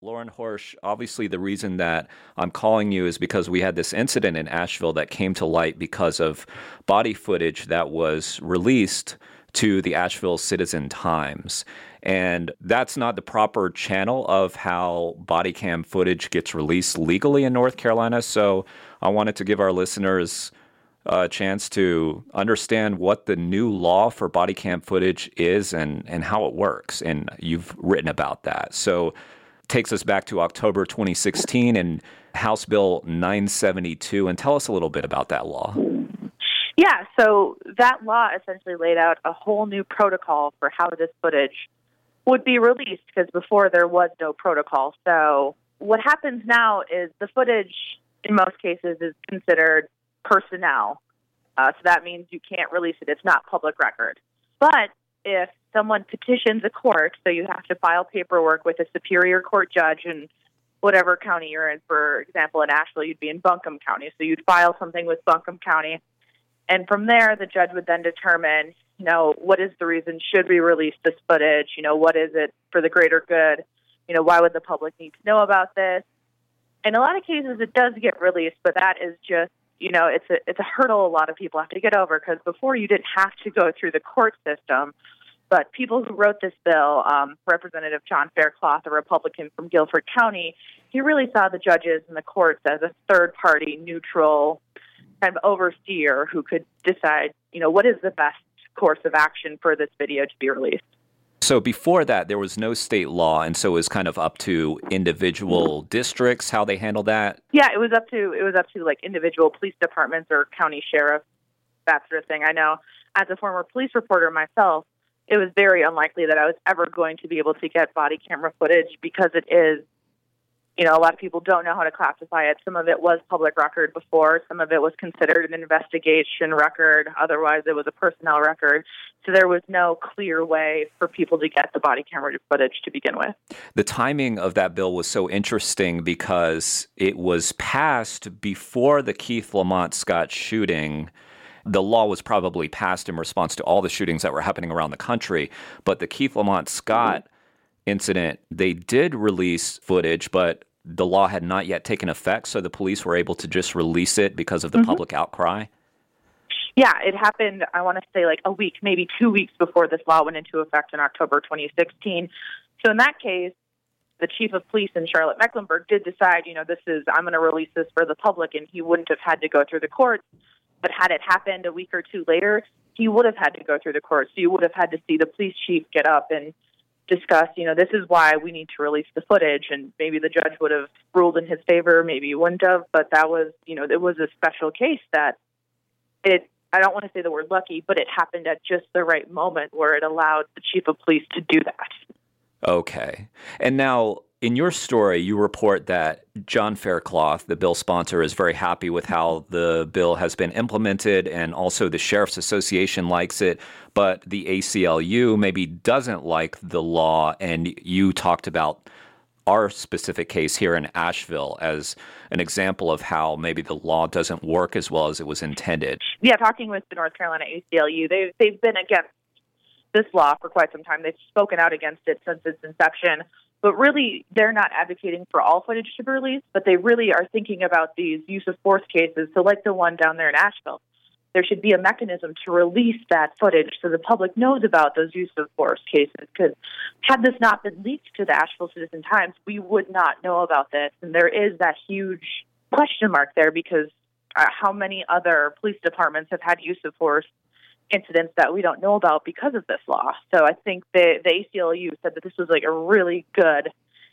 Lauren Horsch, obviously, the reason that I'm calling you is because we had this incident in Asheville that came to light because of body footage that was released to the Asheville Citizen Times. And that's not the proper channel of how body cam footage gets released legally in North Carolina. So I wanted to give our listeners a chance to understand what the new law for body cam footage is and, and how it works. And you've written about that. So takes us back to October 2016 and House Bill 972. And tell us a little bit about that law. Yeah, so that law essentially laid out a whole new protocol for how this footage would be released because before there was no protocol. So what happens now is the footage in most cases is considered personnel. Uh, so that means you can't release it. It's not public record. But if someone petitions a court, so you have to file paperwork with a superior court judge in whatever county you're in. For example, in Asheville, you'd be in Buncombe County. So you'd file something with Buncombe County. And from there, the judge would then determine, you know, what is the reason? Should we release this footage? You know, what is it for the greater good? You know, why would the public need to know about this? In a lot of cases, it does get released, but that is just you know, it's a it's a hurdle a lot of people have to get over because before you didn't have to go through the court system, but people who wrote this bill, um, Representative John Faircloth, a Republican from Guilford County, he really saw the judges and the courts as a third party, neutral kind of overseer who could decide, you know, what is the best course of action for this video to be released. So before that, there was no state law, and so it was kind of up to individual districts how they handle that. Yeah, it was up to it was up to like individual police departments or county sheriffs, that sort of thing. I know as a former police reporter myself, it was very unlikely that I was ever going to be able to get body camera footage because it is you know, a lot of people don't know how to classify it. Some of it was public record before, some of it was considered an investigation record, otherwise, it was a personnel record. So there was no clear way for people to get the body camera footage to begin with. The timing of that bill was so interesting because it was passed before the Keith Lamont Scott shooting the law was probably passed in response to all the shootings that were happening around the country. But the Keith Lamont Scott mm-hmm. incident, they did release footage, but the law had not yet taken effect, so the police were able to just release it because of the mm-hmm. public outcry? Yeah, it happened, I want to say like a week, maybe two weeks before this law went into effect in October 2016. So in that case, the chief of police in Charlotte Mecklenburg did decide, you know, this is, I'm going to release this for the public, and he wouldn't have had to go through the courts. But had it happened a week or two later, he would have had to go through the courts. You would have had to see the police chief get up and discuss, you know, this is why we need to release the footage. And maybe the judge would have ruled in his favor, maybe he wouldn't have. But that was, you know, it was a special case that it, I don't want to say the word lucky, but it happened at just the right moment where it allowed the chief of police to do that. Okay. And now, in your story, you report that John Faircloth, the bill sponsor, is very happy with how the bill has been implemented, and also the Sheriff's Association likes it, but the ACLU maybe doesn't like the law. And you talked about our specific case here in Asheville as an example of how maybe the law doesn't work as well as it was intended. Yeah, talking with the North Carolina ACLU, they've, they've been against this law for quite some time. They've spoken out against it since its inception. But really, they're not advocating for all footage to be released, but they really are thinking about these use of force cases. So, like the one down there in Asheville, there should be a mechanism to release that footage so the public knows about those use of force cases. Because had this not been leaked to the Asheville Citizen Times, we would not know about this. And there is that huge question mark there because uh, how many other police departments have had use of force incidents that we don't know about because of this law. So I think the, the ACLU said that this was like a really good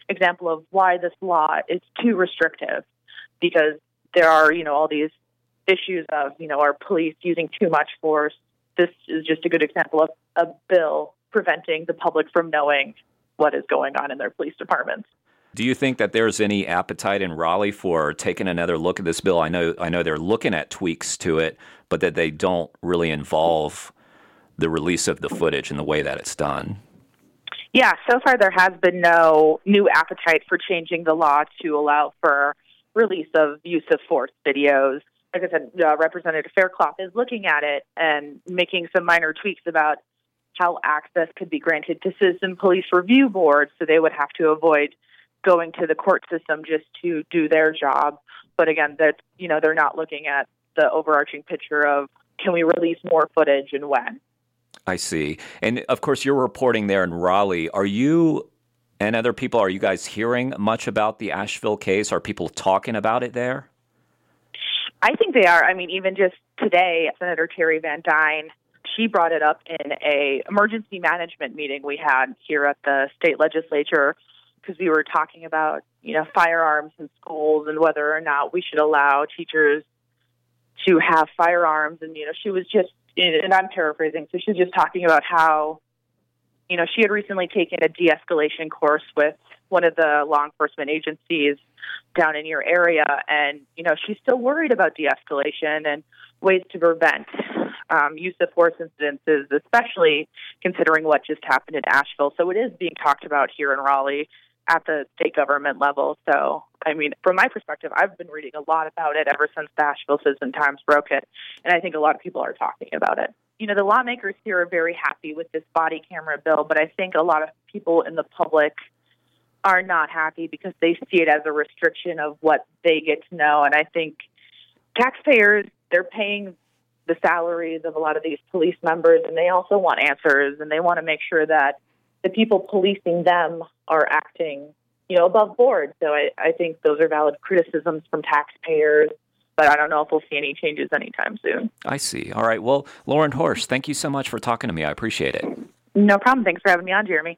example of why this law is too restrictive because there are, you know, all these issues of, you know, our police using too much force. This is just a good example of a bill preventing the public from knowing what is going on in their police departments. Do you think that there's any appetite in Raleigh for taking another look at this bill? I know I know they're looking at tweaks to it, but that they don't really involve the release of the footage and the way that it's done. Yeah, so far there has been no new appetite for changing the law to allow for release of use of force videos. Like I said, uh, Representative Faircloth is looking at it and making some minor tweaks about how access could be granted to citizen police review boards so they would have to avoid going to the court system just to do their job. But again, that you know they're not looking at the overarching picture of can we release more footage and when. I see. And of course, you're reporting there in Raleigh. Are you and other people, are you guys hearing much about the Asheville case? Are people talking about it there? I think they are. I mean, even just today, Senator Terry Van Duyn she brought it up in a emergency management meeting we had here at the state legislature because we were talking about, you know, firearms in schools and whether or not we should allow teachers to have firearms. And, you know, she was just, and I'm paraphrasing, so she was just talking about how, you know, she had recently taken a de escalation course with one of the law enforcement agencies down in your area. And, you know, she's still worried about de escalation and ways to prevent um, use of force incidences, especially considering what just happened in Asheville. So it is being talked about here in Raleigh at the state government level. So, I mean, from my perspective, I've been reading a lot about it ever since the Asheville Citizen Times broke it, and I think a lot of people are talking about it. You know, the lawmakers here are very happy with this body camera bill, but I think a lot of people in the public are not happy because they see it as a restriction of what they get to know. And I think taxpayers, they're paying the salaries of a lot of these police members, and they also want answers, and they want to make sure that the people policing them are acting, you know, above board. So I, I think those are valid criticisms from taxpayers. But I don't know if we'll see any changes anytime soon. I see. All right. Well, Lauren Horsch, thank you so much for talking to me. I appreciate it. No problem. Thanks for having me on, Jeremy.